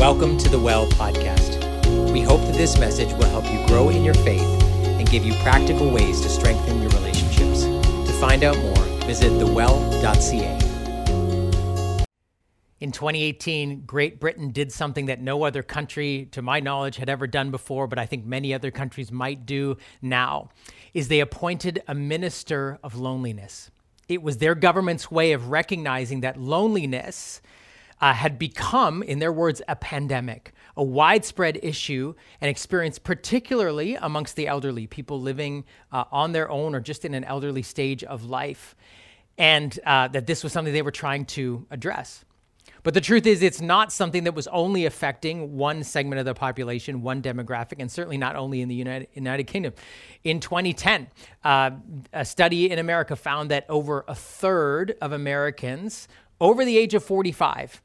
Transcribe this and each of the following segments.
Welcome to the Well podcast. We hope that this message will help you grow in your faith and give you practical ways to strengthen your relationships. To find out more, visit thewell.ca. In 2018, Great Britain did something that no other country, to my knowledge, had ever done before, but I think many other countries might do now, is they appointed a minister of loneliness. It was their government's way of recognizing that loneliness uh, had become, in their words, a pandemic, a widespread issue and experience, particularly amongst the elderly, people living uh, on their own or just in an elderly stage of life, and uh, that this was something they were trying to address. But the truth is, it's not something that was only affecting one segment of the population, one demographic, and certainly not only in the United, United Kingdom. In 2010, uh, a study in America found that over a third of Americans over the age of 45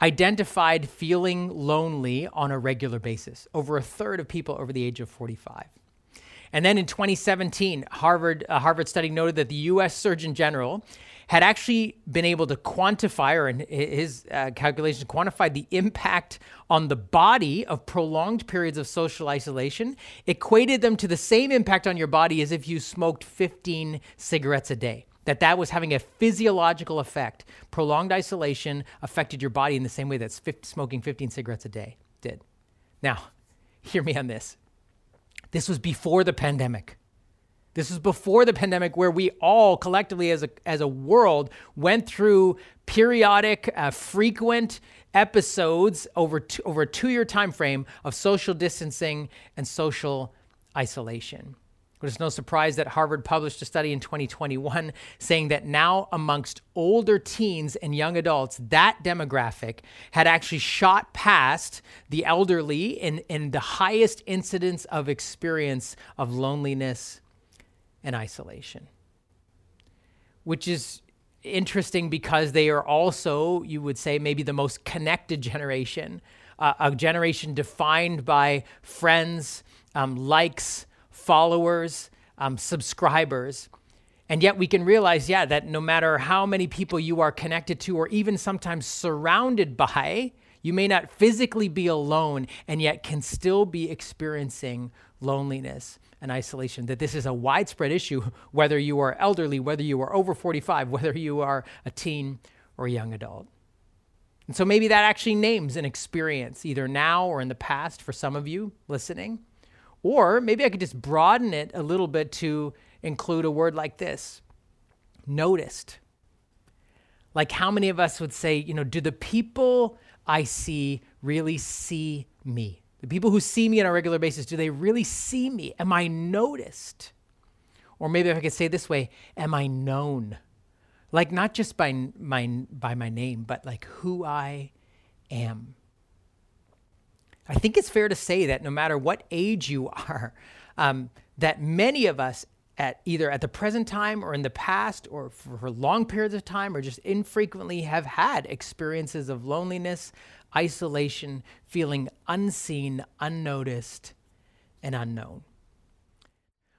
identified feeling lonely on a regular basis. Over a third of people over the age of 45. And then in 2017, Harvard, a Harvard study noted that the US Surgeon General had actually been able to quantify, or in his uh, calculations, quantified the impact on the body of prolonged periods of social isolation, equated them to the same impact on your body as if you smoked 15 cigarettes a day that that was having a physiological effect. Prolonged isolation affected your body in the same way that smoking 15 cigarettes a day did. Now, hear me on this. This was before the pandemic. This was before the pandemic, where we all collectively, as a, as a world, went through periodic, uh, frequent episodes over, over a two year time frame of social distancing and social isolation. But it's no surprise that Harvard published a study in 2021 saying that now, amongst older teens and young adults, that demographic had actually shot past the elderly in, in the highest incidence of experience of loneliness and isolation. Which is interesting because they are also, you would say, maybe the most connected generation, uh, a generation defined by friends, um, likes, followers, um, subscribers. And yet we can realize, yeah, that no matter how many people you are connected to or even sometimes surrounded by, you may not physically be alone and yet can still be experiencing loneliness and isolation. That this is a widespread issue, whether you are elderly, whether you are over 45, whether you are a teen or a young adult. And so maybe that actually names an experience, either now or in the past, for some of you listening. Or maybe I could just broaden it a little bit to include a word like this noticed. Like, how many of us would say, you know, do the people I see really see me? The people who see me on a regular basis, do they really see me? Am I noticed? Or maybe if I could say this way, am I known? Like, not just by my, by my name, but like who I am. I think it's fair to say that no matter what age you are, um, that many of us at either at the present time or in the past or for, long periods of time or just infrequently have had experiences of loneliness, isolation, feeling unseen, unnoticed, and unknown.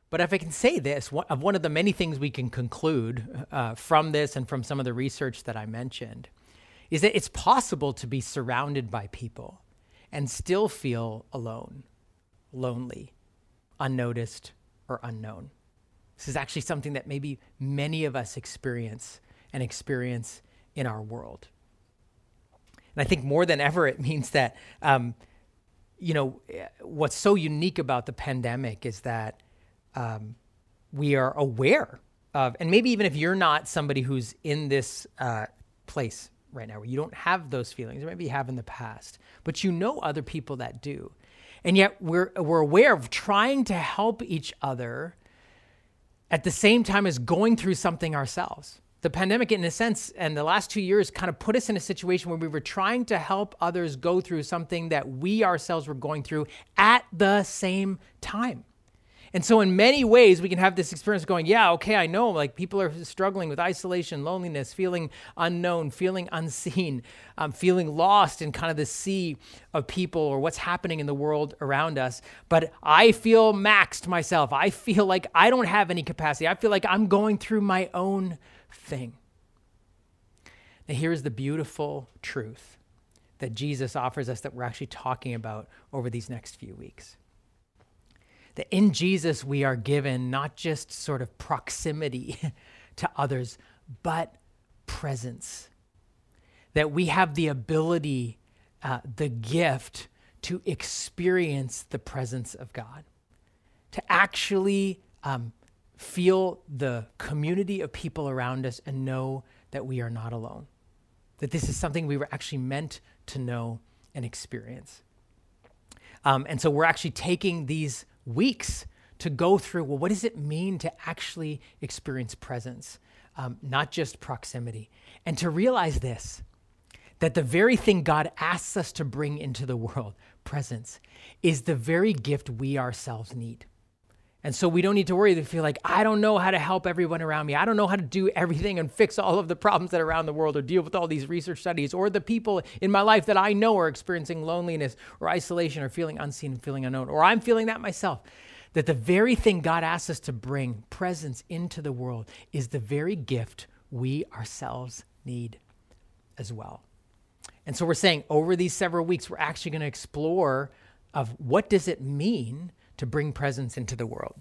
But if I can say this, one, of one of the many things we can conclude uh, from this and from some of the research that I mentioned is that it's possible to be surrounded by people and still feel alone, lonely, unnoticed, or unknown. This is actually something that maybe many of us experience and experience in our world. And I think more than ever, it means that, um, you know, what's so unique about the pandemic is that um, we are aware of, and maybe even if you're not somebody who's in this uh, place right now where you don't have those feelings, or maybe you have in the past, but you know other people that do. And yet we're, we're aware of trying to help each other at the same time as going through something ourselves. The pandemic, in a sense, and the last two years kind of put us in a situation where we were trying to help others go through something that we ourselves were going through at the same time. And so, in many ways, we can have this experience going, yeah, okay, I know, like people are struggling with isolation, loneliness, feeling unknown, feeling unseen, um, feeling lost in kind of the sea of people or what's happening in the world around us. But I feel maxed myself. I feel like I don't have any capacity. I feel like I'm going through my own thing. Now, here's the beautiful truth that Jesus offers us that we're actually talking about over these next few weeks. That in Jesus, we are given not just sort of proximity to others, but presence. That we have the ability, uh, the gift to experience the presence of God, to actually um, feel the community of people around us and know that we are not alone. That this is something we were actually meant to know and experience. Um, and so we're actually taking these weeks to go through well, what does it mean to actually experience presence, um, not just proximity? And to realize this that the very thing God asks us to bring into the world, presence, is the very gift we ourselves need. And so we don't need to worry to feel like, I don't know how to help everyone around me. I don't know how to do everything and fix all of the problems that are around the world or deal with all these research studies or the people in my life that I know are experiencing loneliness or isolation or feeling unseen and feeling unknown, or I'm feeling that myself. That the very thing God asks us to bring presence into the world is the very gift we ourselves need as well. And so we're saying over these several weeks, we're actually going to explore of what does it mean to bring presence into the world.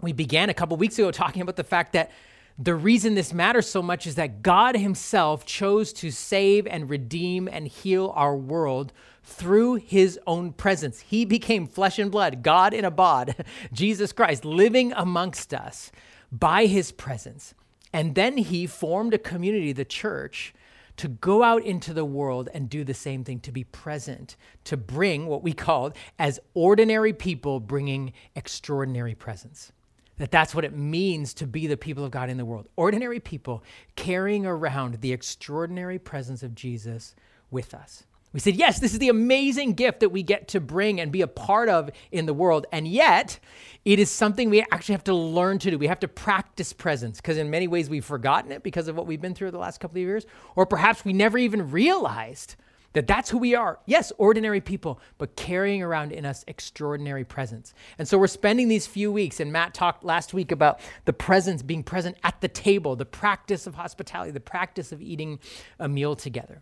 We began a couple weeks ago talking about the fact that the reason this matters so much is that God Himself chose to save and redeem and heal our world through His own presence. He became flesh and blood, God in a bod, Jesus Christ, living amongst us by His presence. And then He formed a community, the church, to go out into the world and do the same thing, to be present, to bring what we called as ordinary people bringing extraordinary presence. That that's what it means to be the people of God in the world. Ordinary people carrying around the extraordinary presence of Jesus with us. We said, yes, this is the amazing gift that we get to bring and be a part of in the world. And yet, it is something we actually have to learn to do. We have to practice presence because, in many ways, we've forgotten it because of what we've been through the last couple of years. Or perhaps we never even realized that that's who we are. Yes, ordinary people, but carrying around in us extraordinary presence. And so we're spending these few weeks, and Matt talked last week about the presence being present at the table, the practice of hospitality, the practice of eating a meal together.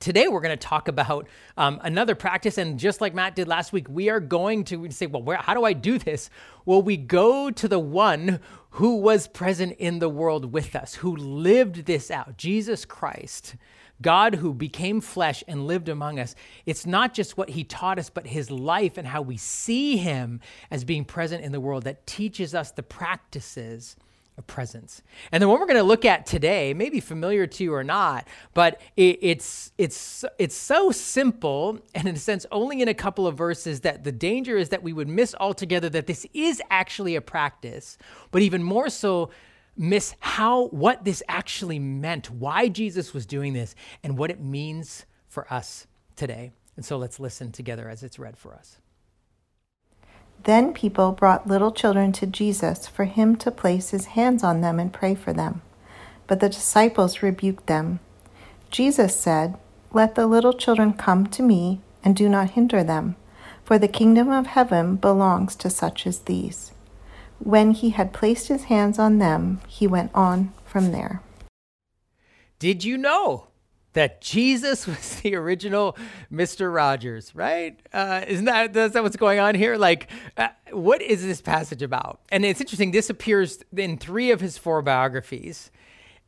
Today, we're going to talk about um, another practice. And just like Matt did last week, we are going to say, well, where, how do I do this? Well, we go to the one who was present in the world with us, who lived this out Jesus Christ. God who became flesh and lived among us, it's not just what he taught us, but his life and how we see him as being present in the world that teaches us the practices of presence. And the one we're going to look at today may be familiar to you or not, but it, it's it's it's so simple and in a sense only in a couple of verses that the danger is that we would miss altogether that this is actually a practice, but even more so miss how what this actually meant, why Jesus was doing this, and what it means for us today. And so let's listen together as it's read for us. Then people brought little children to Jesus for him to place his hands on them and pray for them. But the disciples rebuked them. Jesus said, Let the little children come to me, and do not hinder them, for the kingdom of heaven belongs to such as these. When he had placed his hands on them, he went on from there. Did you know that Jesus was the original Mr. Rogers, right? Uh, isn't that, is that what's going on here? Like, uh, what is this passage about? And it's interesting, this appears in three of his four biographies.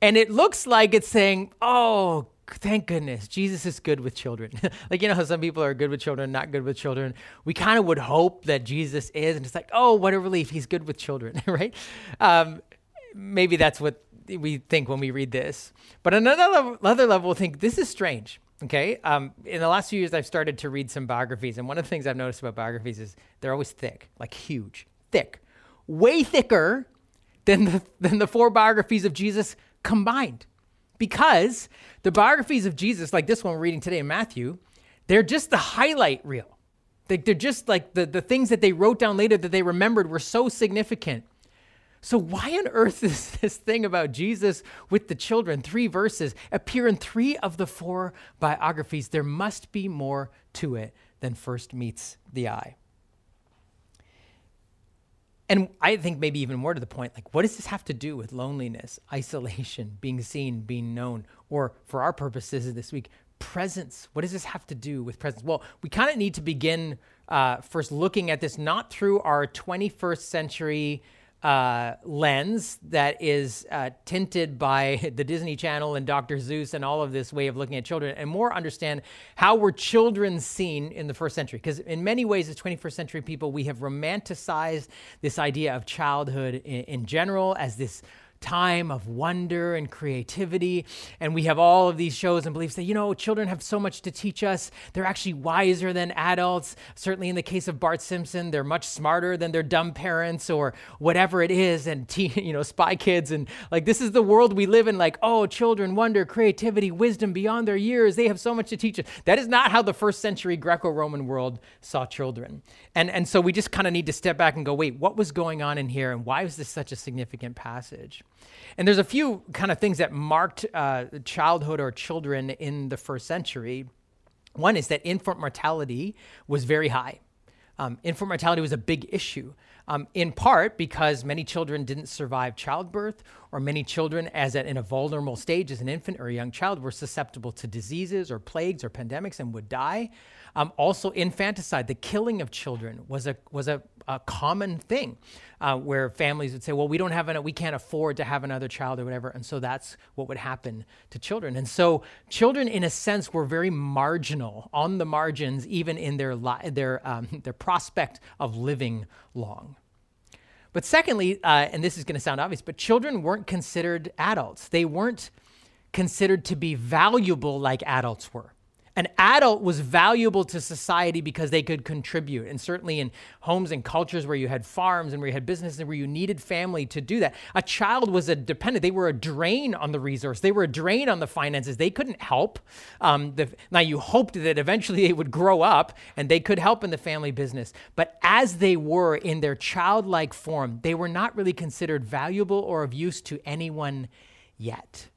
And it looks like it's saying, oh, thank goodness Jesus is good with children. like, you know how some people are good with children, not good with children? We kind of would hope that Jesus is. And it's like, oh, what a relief. He's good with children, right? Um, maybe that's what we think when we read this. But on another level, another level, we'll think this is strange. Okay. Um, in the last few years, I've started to read some biographies, and one of the things I've noticed about biographies is they're always thick, like huge, thick, way thicker than the than the four biographies of Jesus combined. Because the biographies of Jesus, like this one we're reading today in Matthew, they're just the highlight reel. They, they're just like the, the things that they wrote down later that they remembered were so significant so, why on earth does this thing about Jesus with the children, three verses, appear in three of the four biographies? There must be more to it than first meets the eye. And I think maybe even more to the point, like, what does this have to do with loneliness, isolation, being seen, being known, or for our purposes this week, presence. What does this have to do with presence? Well, we kind of need to begin uh, first looking at this not through our 21st century uh, lens that is uh, tinted by the Disney Channel and Dr. Seuss and all of this way of looking at children, and more understand how were children seen in the first century. Because in many ways, as 21st century people, we have romanticized this idea of childhood in, in general as this time of wonder and creativity. And we have all of these shows and beliefs that, you know, children have so much to teach us. They're actually wiser than adults. Certainly in the case of Bart Simpson, they're much smarter than their dumb parents or whatever it is. And, teen, you know, spy kids. And like, this is the world we live in. Like, oh, children, wonder, creativity, wisdom beyond their years. They have so much to teach us. That is not how the first century Greco Roman world saw children. And, and so we just kind of need to step back and go, wait, what was going on in here? And why was this such a significant passage? And there's a few kind of things that marked uh, childhood or children in the first century. One is that infant mortality was very high. Um, infant mortality was a big issue, um, in part because many children didn't survive childbirth, or many children, as at, in a vulnerable stage as an infant or a young child, were susceptible to diseases or plagues or pandemics and would die. Um, also, infanticide, the killing of children, was a was a, a common thing, uh, where families would say, "Well, we don't have an, we can't afford to have another child or whatever," and so that's what would happen to children. And so, children, in a sense, were very marginal, on the margins, even in their li- their um, their prospect of living long. But secondly, uh, and this is going to sound obvious, but children weren't considered adults. They weren't considered to be valuable like adults were. An adult was valuable to society because they could contribute. And certainly in homes and cultures where you had farms and where you had businesses and where you needed family to do that, a child was a dependent. They were a drain on the resource, they were a drain on the finances. They couldn't help. Um, the, now, you hoped that eventually they would grow up and they could help in the family business. But as they were in their childlike form, they were not really considered valuable or of use to anyone yet.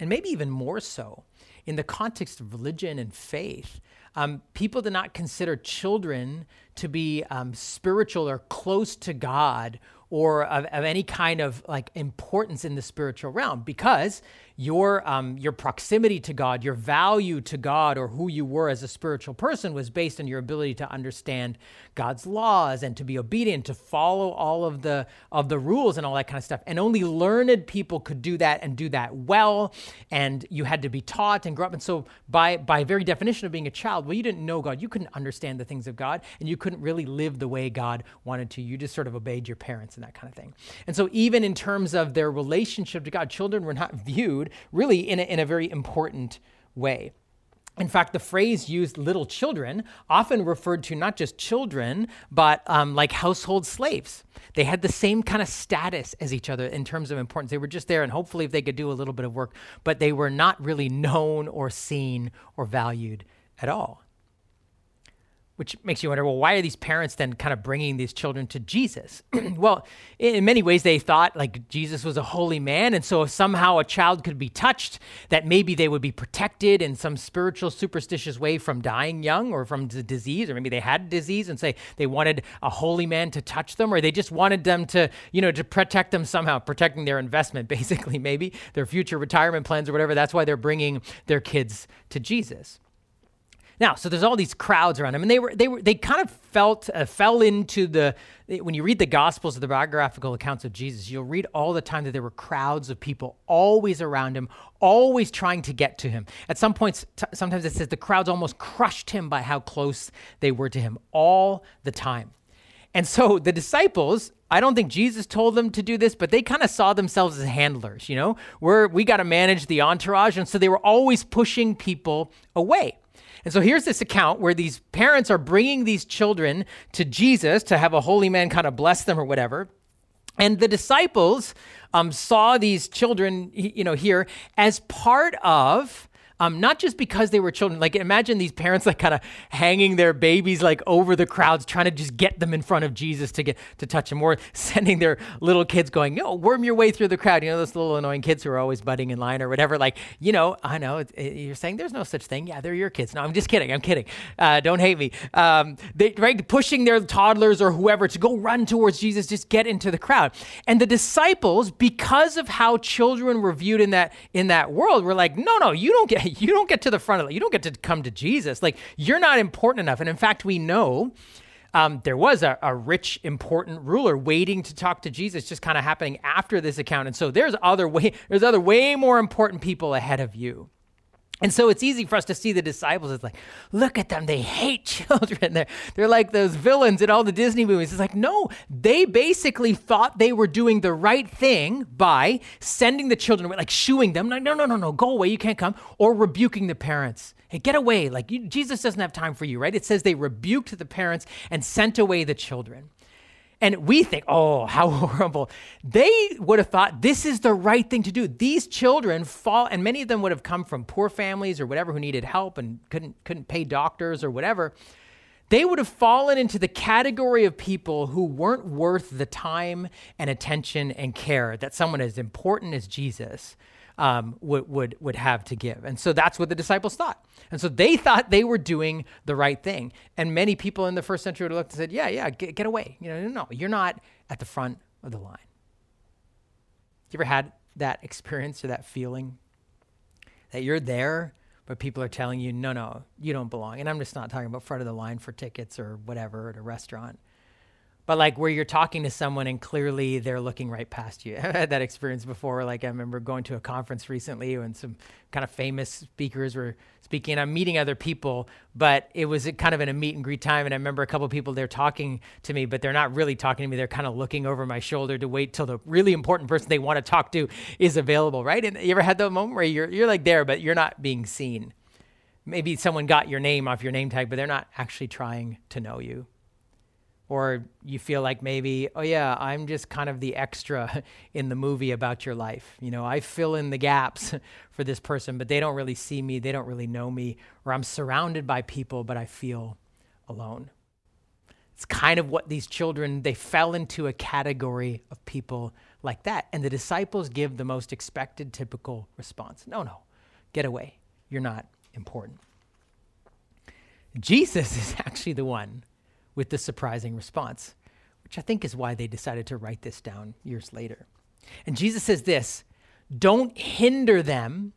And maybe even more so in the context of religion and faith, um, people did not consider children to be um, spiritual or close to God or of, of, any kind of like importance in the spiritual realm because your um, your proximity to God, your value to God, or who you were as a spiritual person was based on your ability to understand God's laws and to be obedient, to follow all of the of the rules and all that kind of stuff. And only learned people could do that and do that well. And you had to be taught and grow up. And so by by very definition of being a child, well, you didn't know God, you couldn't understand the things of God, and you couldn't really live the way God wanted to. You just sort of obeyed your parents and that kind of thing. And so even in terms of their relationship to God, children were not viewed really in a, in a very important way. In fact, the phrase used little children often referred to not just children, but um, like household slaves. They had the same kind of status as each other in terms of importance. They were just there, and hopefully, if they could do a little bit of work, but they were not really known or seen or valued at all which makes you wonder well why are these parents then kind of bringing these children to jesus? Well in many ways they thought like jesus was a holy man and so if somehow a child could be touched that maybe they would be protected in some spiritual superstitious way from dying young or from disease or maybe they had disease and say they wanted a holy man to touch them or they just wanted them to you know to protect them somehow protecting their investment basically maybe their future retirement plans or whatever. That's why they're bringing their kids to jesus now, so there's all these crowds around him, and they were they were they kind of felt uh, fell into the when you read the Gospels or the biographical accounts of Jesus, you'll read all the time that there were crowds of people always around him, always trying to get to him. At some points, t- sometimes it says the crowds almost crushed him by how close they were to him all the time. And so the disciples, I don't think Jesus told them to do this, but they kind of saw themselves as handlers, you know? We're we got to manage the entourage, and so they were always pushing people away. And so here's this account where these parents are bringing these children to Jesus to have a holy man kind of bless them or whatever. And the disciples um, saw these children, you know, here as part of um, not just because they were children. Like imagine these parents like kind of hanging their babies like over the crowds, trying to just get them in front of Jesus to get to touch him, or sending their little kids going, "Yo, worm your way through the crowd." You know those little annoying kids who are always butting in line or whatever. Like you know, I know it, it, you're saying there's no such thing. Yeah, they're your kids. No, I'm just kidding. I'm kidding. Uh, don't hate me. Um, they right pushing their toddlers or whoever to go run towards Jesus, just get into the crowd. And the disciples, because of how children were viewed in that in that world, were like, "No, no, you don't get you don't get to the front of it. You don't get to come to Jesus. Like, you're not important enough. And in fact, we know um, there was a, a, rich, important ruler waiting to talk to Jesus, just kind of happening after this account. And so there's other way, there's other way more important people ahead of you. And so it's easy for us to see the disciples. It's like, look at them. They hate children. They're, they're like those villains in all the Disney movies. It's like, no, they basically thought they were doing the right thing by sending the children away, like shooing them. Like, no, no, no, no, go away. You can't come. Or rebuking the parents. Hey, get away. Like, you, Jesus doesn't have time for you, right? It says they rebuked the parents and sent away the children. And we think, oh, how horrible. They would have thought this is the right thing to do. These children fall, and many of them would have come from poor families or whatever who needed help and couldn't, couldn't pay doctors or whatever. They would have fallen into the category of people who weren't worth the time and attention and care that someone as important as Jesus um, would, would, would have to give. And so that's what the disciples thought. And so they thought they were doing the right thing. And many people in the first century would have looked and said, yeah, yeah, get, get away. You know, no, you're not at the front of the line. You ever had that experience or that feeling that you're there, but people are telling you, no, no, you don't belong. And I'm just not talking about front of the line for tickets or whatever at a restaurant but like where you're talking to someone and clearly they're looking right past you. I had that experience before. Like I remember going to a conference recently and some kind of famous speakers were speaking. I'm meeting other people, but it was kind of in a meet and greet time. And I remember a couple people there talking to me, but they're not really talking to me. They're kind of looking over my shoulder to wait till the really important person they want to talk to is available, right? And you ever had that moment where you're you're like there, but you're not being seen? Maybe someone got your name off your name tag, but they're not actually trying to know you or you feel like maybe, oh yeah, I'm just kind of the extra in the movie about your life. You know, I fill in the gaps for this person, but they don't really see me, they don't really know me, or I'm surrounded by people, but I feel alone. It's kind of what these children, they fell into a category of people like that. And the disciples give the most expected, typical response no, no, get away. You're not important. Jesus is actually the one with the surprising response, which I think is why they decided to write this down years later. And Jesus says this don't hinder them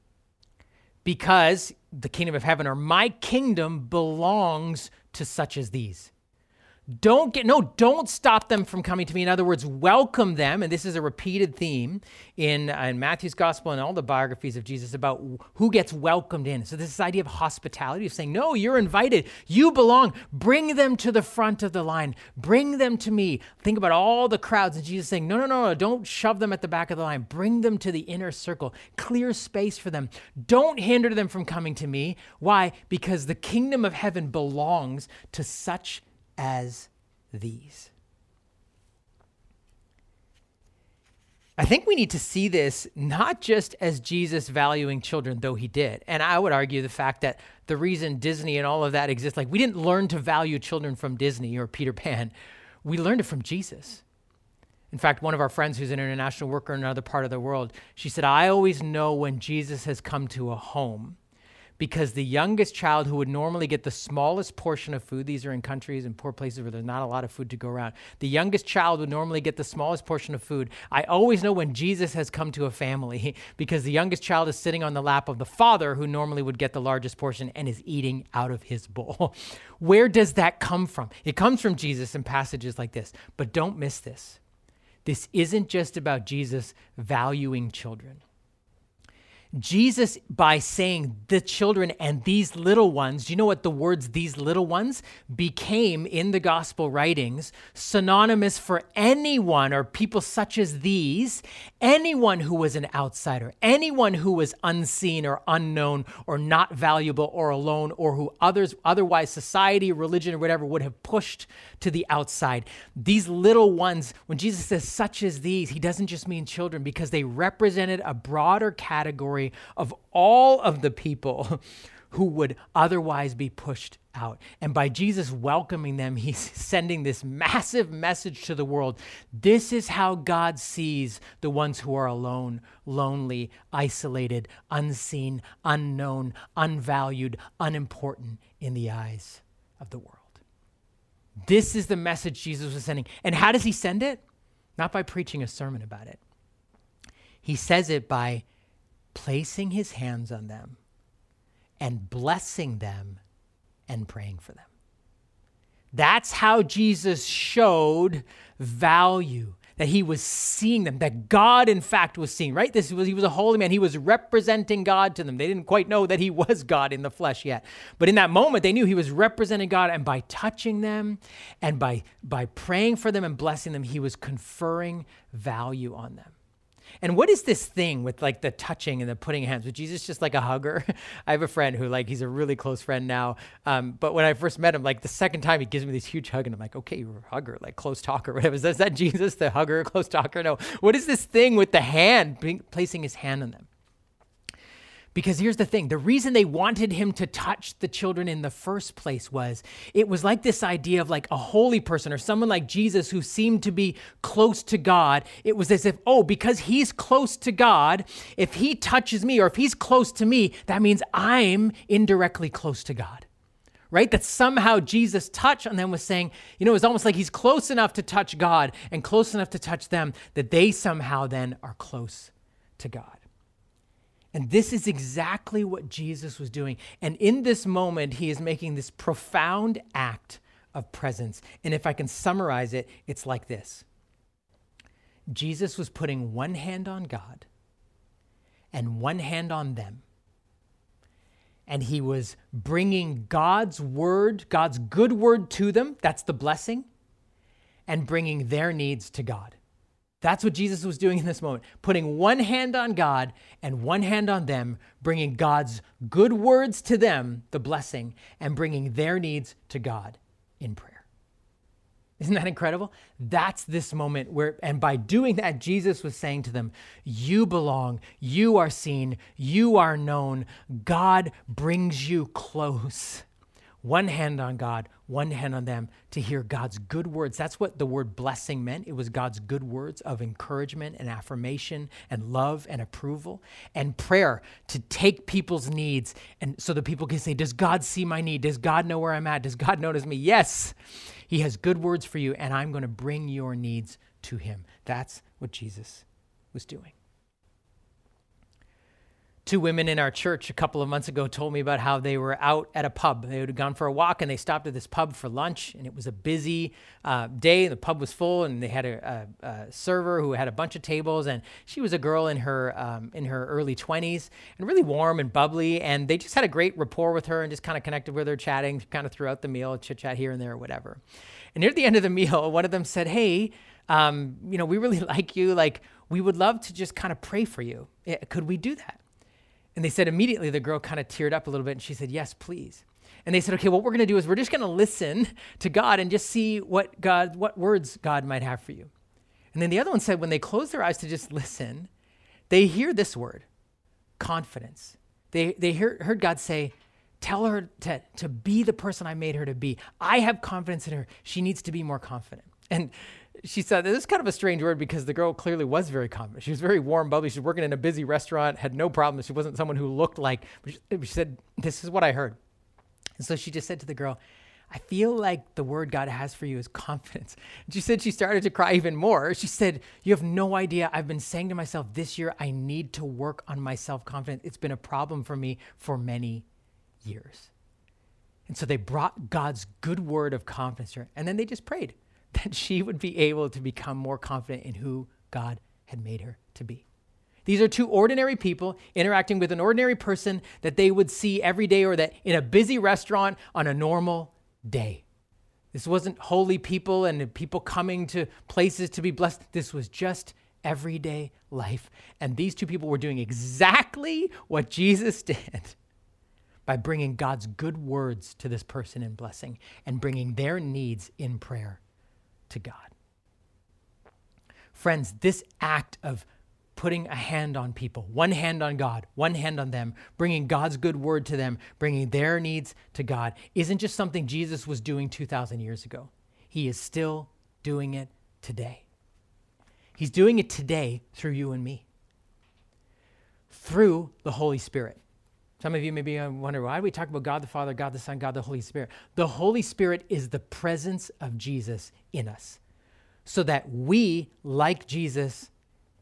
because the kingdom of heaven or my kingdom belongs to such as these. Don't get, no, don't stop them from coming to me. In other words, welcome them. And this is a repeated theme in, uh, in Matthew's gospel and all the biographies of Jesus about who gets welcomed in. So, this idea of hospitality of saying, no, you're invited. You belong. Bring them to the front of the line. Bring them to me. Think about all the crowds and Jesus saying, no, no, no, no, don't shove them at the back of the line. Bring them to the inner circle. Clear space for them. Don't hinder them from coming to me. Why? Because the kingdom of heaven belongs to such as these. I think we need to see this not just as Jesus valuing children, though he did. And I would argue the fact that the reason Disney and all of that exists, like we didn't learn to value children from Disney or Peter Pan, we learned it from Jesus. In fact, one of our friends who's an international worker in another part of the world, she said, I always know when Jesus has come to a home because the youngest child who would normally get the smallest portion of food, these are in countries and poor places where there's not a lot of food to go around, the youngest child would normally get the smallest portion of food. I always know when Jesus has come to a family because the youngest child is sitting on the lap of the father who normally would get the largest portion and is eating out of his bowl. Where does that come from? It comes from Jesus in passages like this. But don't miss this. This isn't just about Jesus valuing children. Jesus, by saying the children and these little ones, do you know what the words these little ones became in the gospel writings? Synonymous for anyone or people such as these, anyone who was an outsider, anyone who was unseen or unknown or not valuable or alone or who others, otherwise society, religion, or whatever would have pushed to the outside. These little ones, when Jesus says such as these, he doesn't just mean children because they represented a broader category of all of the people who would otherwise be pushed out. And by Jesus welcoming them, he's sending this massive message to the world. This is how God sees the ones who are alone, lonely, isolated, unseen, unknown, unvalued, unimportant in the eyes of the world. This is the message Jesus was sending. And how does he send it? Not by preaching a sermon about it. He says it by placing his hands on them and blessing them and praying for them. That's how Jesus showed value that he was seeing them, that God, in fact, was seeing, right? This was, he was a holy man. He was representing God to them. They didn't quite know that he was God in the flesh yet. But in that moment, they knew he was representing God. And by touching them and by, by praying for them and blessing them, he was conferring value on them. And what is this thing with like the touching and the putting hands? Was Jesus just like a hugger? I have a friend who like he's a really close friend now. Um, but when I first met him, like the second time he gives me this huge hug, and I'm like, okay, you're a hugger, like close talker, whatever. Is that, is that Jesus, the hugger, close talker? No. What is this thing with the hand, being, placing his hand on them? Because here's the thing the reason they wanted him to touch the children in the first place was it was like this idea of like a holy person or someone like Jesus who seemed to be close to God. It was as if, oh, because he's close to God, if he touches me or if he's close to me, that means I'm indirectly close to God. Right? That somehow Jesus' touch on them was saying, you know, it was almost like he's close enough to touch God and close enough to touch them that they somehow then are close to God. And this is exactly what Jesus was doing. And in this moment, he is making this profound act of presence. And if I can summarize it, it's like this Jesus was putting one hand on God and one hand on them. And he was bringing God's word, God's good word to them. That's the blessing. And bringing their needs to God. That's what Jesus was doing in this moment, putting one hand on God and one hand on them, bringing God's good words to them, the blessing, and bringing their needs to God in prayer. Isn't that incredible? That's this moment where, and by doing that, Jesus was saying to them, You belong, you are seen, you are known. God brings you close one hand on God, one hand on them to hear God's good words. That's what the word blessing meant. It was God's good words of encouragement and affirmation and love and approval and prayer to take people's needs and so that people can say, Does God see my need? Does God know where I'm at? Does God notice me? Yes, He has good words for you, and I'm going to bring your needs to Him. That's what Jesus was doing. Two women in our church a couple of months ago told me about how they were out at a pub. They had gone for a walk and they stopped at this pub for lunch, and it was a busy uh, day. The pub was full, and they had a, a, a, server who had a bunch of tables, and she was a girl in her um, in her early 20s and really warm and bubbly. And they just had a great rapport with her and just kind of connected with her, chatting kind of throughout the meal, chit chat here and there, or whatever. And near the end of the meal, one of them said, "Hey, um, you know, we really like you. Like, we would love to just kind of pray for you. Could we do that?" And they said immediately the girl kind of teared up a little bit and she said, Yes, please. And they said, Okay, what we're going to do is we're just going to listen to God and just see what God, what words God might have for you. And then the other one said, when they close their eyes to just listen, they hear this word, confidence. They, they hear, heard God say, Tell her to, to be the person I made her to be. I have confidence in her. She needs to be more confident. And she said this is kind of a strange word because the girl clearly was very confident. She was very warm, bubbly. She was working in a busy restaurant, had no problem. She wasn't someone who looked like. She, she said, "This is what I heard," and so she just said to the girl, "I feel like the word God has for you is confidence." And she said she started to cry even more. She said, "You have no idea. I've been saying to myself this year, I need to work on my self confidence. It's been a problem for me for many years." And so they brought God's good word of confidence to her, and then they just prayed. That she would be able to become more confident in who God had made her to be. These are two ordinary people interacting with an ordinary person that they would see every day or that in a busy restaurant on a normal day. This wasn't holy people and people coming to places to be blessed. This was just everyday life. And these two people were doing exactly what Jesus did by bringing God's good words to this person in blessing and bringing their needs in prayer to God. Friends, this act of putting a hand on people, one hand on God, one hand on them, bringing God's good word to them, bringing their needs to God, isn't just something Jesus was doing 2,000 years ago. He is still doing it today. He's doing it today through you and me, through the Holy Spirit. Some of you maybe uh, wonder why do we talk about God the Father, God the Son, God the Holy Spirit? The Holy Spirit is the presence of Jesus in us so that we, like Jesus,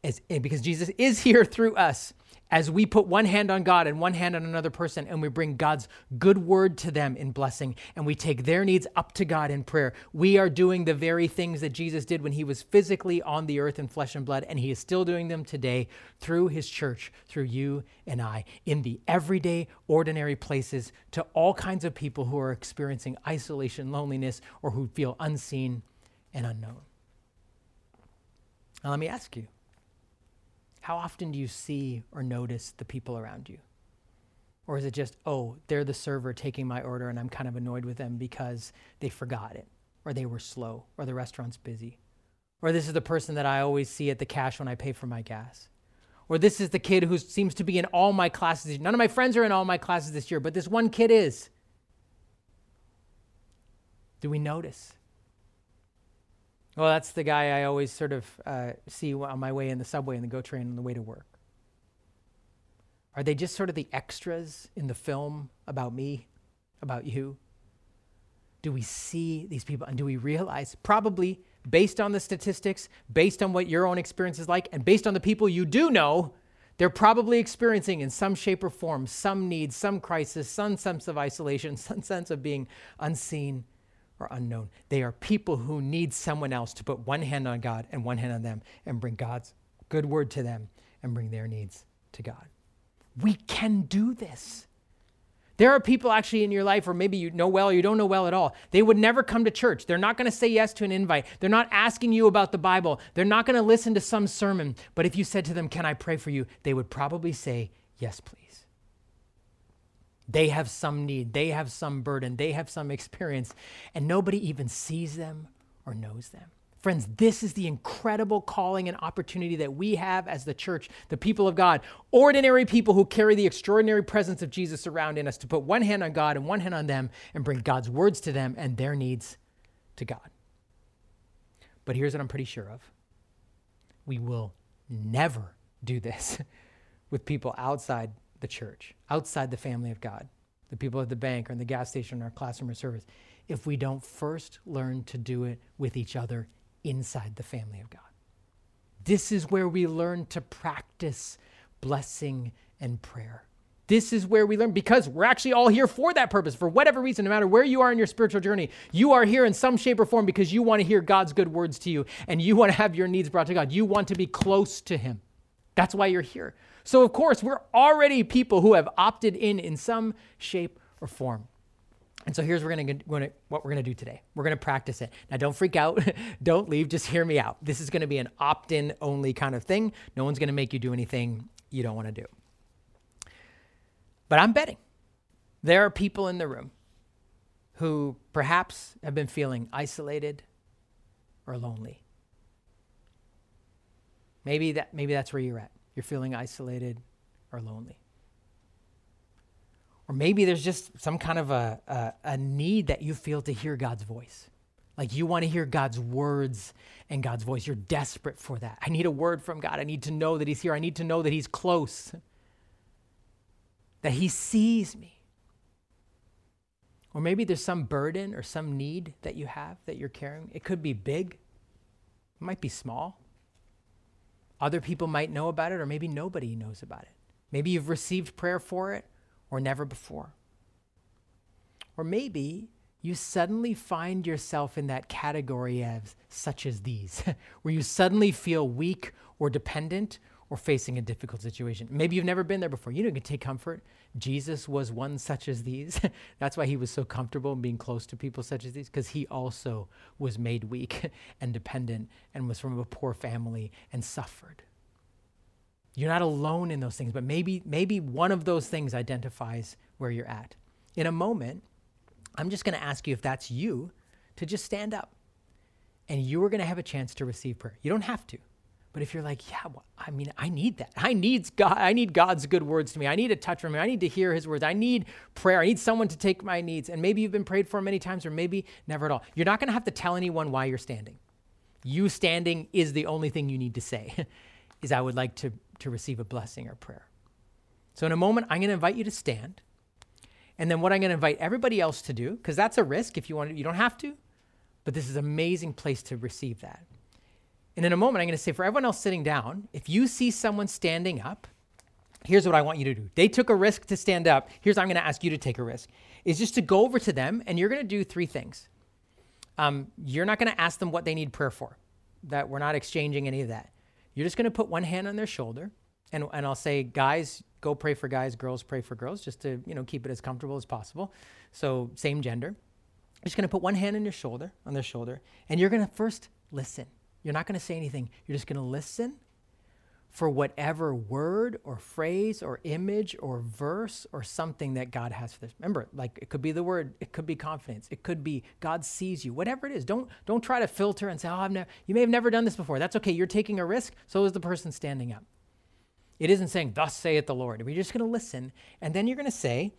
as, eh, because Jesus is here through us as we put one hand on God and one hand on another person and we bring God's good word to them in blessing and we take their needs up to God in prayer, we are doing the very things that Jesus did when he was physically on the earth in flesh and blood, and he is still doing them today through his church, through you and I, in the everyday, ordinary places to all kinds of people who are experiencing isolation, loneliness, or who feel unseen and unknown. Now, let me ask you how often do you see or notice the people around you? Or is it just, oh, they're the server taking my order and I'm kind of annoyed with them because they forgot it, or they were slow, or the restaurant's busy? Or this is the person that I always see at the cash when I pay for my gas. Or this is the kid who seems to be in all my classes. None of my friends are in all my classes this year, but this one kid is. Do we notice? Well, that's the guy I always sort of uh, see on my way in the subway and the GO train on the way to work. Are they just sort of the extras in the film about me, about you? Do we see these people and do we realize, probably based on the statistics, based on what your own experience is like, and based on the people you do know, they're probably experiencing in some shape or form some need, some crisis, some sense of isolation, some sense of being unseen unknown. They are people who need someone else to put one hand on God and one hand on them and bring God's good word to them and bring their needs to God. We can do this. There are people actually in your life, or maybe you know well or you don't know well at all. They would never come to church. They're not going to say yes to an invite. They're not asking you about the Bible. They're not going to listen to some sermon. But if you said to them, Can I pray for you? they would probably say, Yes, please. They have some need, they have some burden, they have some experience, and nobody even sees them or knows them. Friends, this is the incredible calling and opportunity that we have as the church, the people of God, ordinary people who carry the extraordinary presence of Jesus around in us to put one hand on God and one hand on them and bring God's words to them and their needs to God. But here's what I'm pretty sure of we will never do this with people outside the church, outside the family of God, the people at the bank or in the gas station or our classroom or service, if we don't first learn to do it with each other inside the family of God. This is where we learn to practice blessing and prayer. This is where we learn because we're actually all here for that purpose. For whatever reason, no matter where you are in your spiritual journey, you are here in some shape or form because you want to hear God's good words to you and you want to have your needs brought to God. You want to be close to Him. That's why you're here. So, of course, we're already people who have opted in in some shape or form. And so here's what we're going to do today. We're going to practice it. Now, don't freak out. don't leave. Just hear me out. This is going to be an opt in only kind of thing. No one's going to make you do anything you don't want to do. But I'm betting there are people in the room who perhaps have been feeling isolated or lonely. Maybe, that, maybe that's where you're at you're feeling isolated or lonely. Or maybe there's just some kind of a, a, a need that you feel to hear God's voice. Like you want to hear God's words and God's voice. You're desperate for that. I need a word from God. I need to know that He's here. I need to know that He's close, that He sees me. Or maybe there's some burden or some need that you have that you're carrying. It could be big, it might be small. Other people might know about it, or maybe nobody knows about it. Maybe you've received prayer for it, or never before. Or maybe you suddenly find yourself in that category of such as these, where you suddenly feel weak or dependent or facing a difficult situation. Maybe you've never been there before. You know, you can take comfort. Jesus was one such as these. That's why he was so comfortable in being close to people such as these, because he also was made weak and dependent and was from a poor family and suffered. You're not alone in those things, but maybe, maybe one of those things identifies where you're at. In a moment, I'm just going to ask you if that's you to just stand up and you are going to have a chance to receive prayer. You don't have to. But if you're like, yeah, well, I mean, I need that. I need God. I need God's good words to me. I need a touch from Him. I need to hear His words. I need prayer. I need someone to take my needs. And maybe you've been prayed for many times, or maybe never at all. You're not going to have to tell anyone why you're standing. You standing is the only thing you need to say. is I would like to to receive a blessing or prayer. So in a moment, I'm going to invite you to stand. And then what I'm going to invite everybody else to do, because that's a risk if you want to, you don't have to, but this is an amazing place to receive that And in a moment, I'm going to say for everyone else sitting down, if you see someone standing up, here's what I want you to do. They took a risk to stand up. Here's what I'm going to ask you to take a risk is just to go over to them and you're going to do three things. Um, you're not going to ask them what they need prayer for, that we're not exchanging any of that. You're just going to put one hand on their shoulder and, and I'll say, guys, go pray for guys, girls, pray for girls, just to, you know, keep it as comfortable as possible. So same gender. You're just going to put one hand on your shoulder, on their shoulder, and you're going to first listen. You're not going to say anything. You're just going to listen for whatever word or phrase or image or verse or something that God has for this. Remember, like it could be the word, it could be confidence, it could be God sees you, whatever it is. Don't don't try to filter and say, "Oh, I've never you may have never done this before." That's okay. You're taking a risk, so is the person standing up. It isn't saying, "Thus saith the Lord." We're just going to listen, and then you're going to say,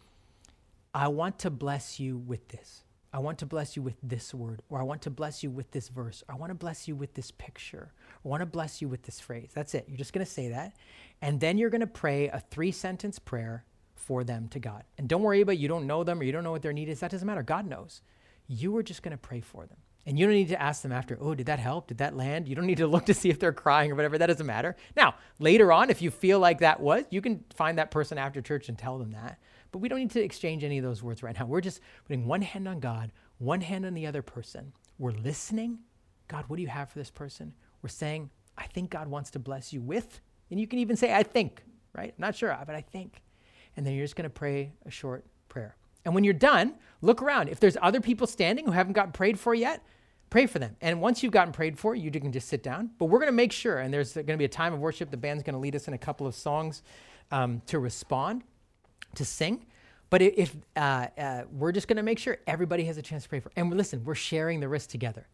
"I want to bless you with this." I want to bless you with this word, or I want to bless you with this verse, or I want to bless you with this picture, or I want to bless you with this phrase. That's it. You're just going to say that. And then you're going to pray a three sentence prayer for them to God. And don't worry about you don't know them or you don't know what their need is. That doesn't matter. God knows. You are just going to pray for them. And you don't need to ask them after, oh, did that help? Did that land? You don't need to look to see if they're crying or whatever. That doesn't matter. Now, later on, if you feel like that was, you can find that person after church and tell them that. But we don't need to exchange any of those words right now. We're just putting one hand on God, one hand on the other person. We're listening. God, what do you have for this person? We're saying, I think God wants to bless you with. And you can even say, I think, right? I'm not sure, but I think. And then you're just going to pray a short prayer. And when you're done, look around. If there's other people standing who haven't gotten prayed for yet, pray for them. And once you've gotten prayed for, you can just sit down. But we're going to make sure, and there's going to be a time of worship. The band's going to lead us in a couple of songs um, to respond to sing. But if uh, uh, we're just going to make sure everybody has a chance to pray for, and listen, we're sharing the risk together.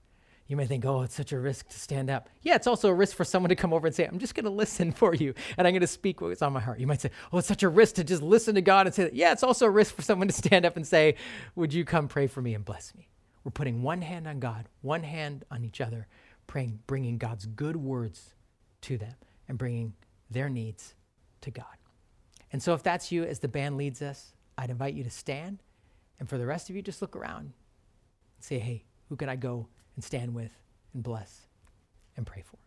You may think, oh, it's such a risk to stand up. Yeah, it's also a risk for someone to come over and say, I'm just going to listen for you and I'm going to speak what's on my heart. You might say, oh, it's such a risk to just listen to God and say that. Yeah, it's also a risk for someone to stand up and say, would you come pray for me and bless me? We're putting one hand on God, one hand on each other, praying, bringing God's good words to them and bringing their needs to God. And so, if that's you as the band leads us, I'd invite you to stand. And for the rest of you, just look around and say, hey, who can I go and stand with and bless and pray for?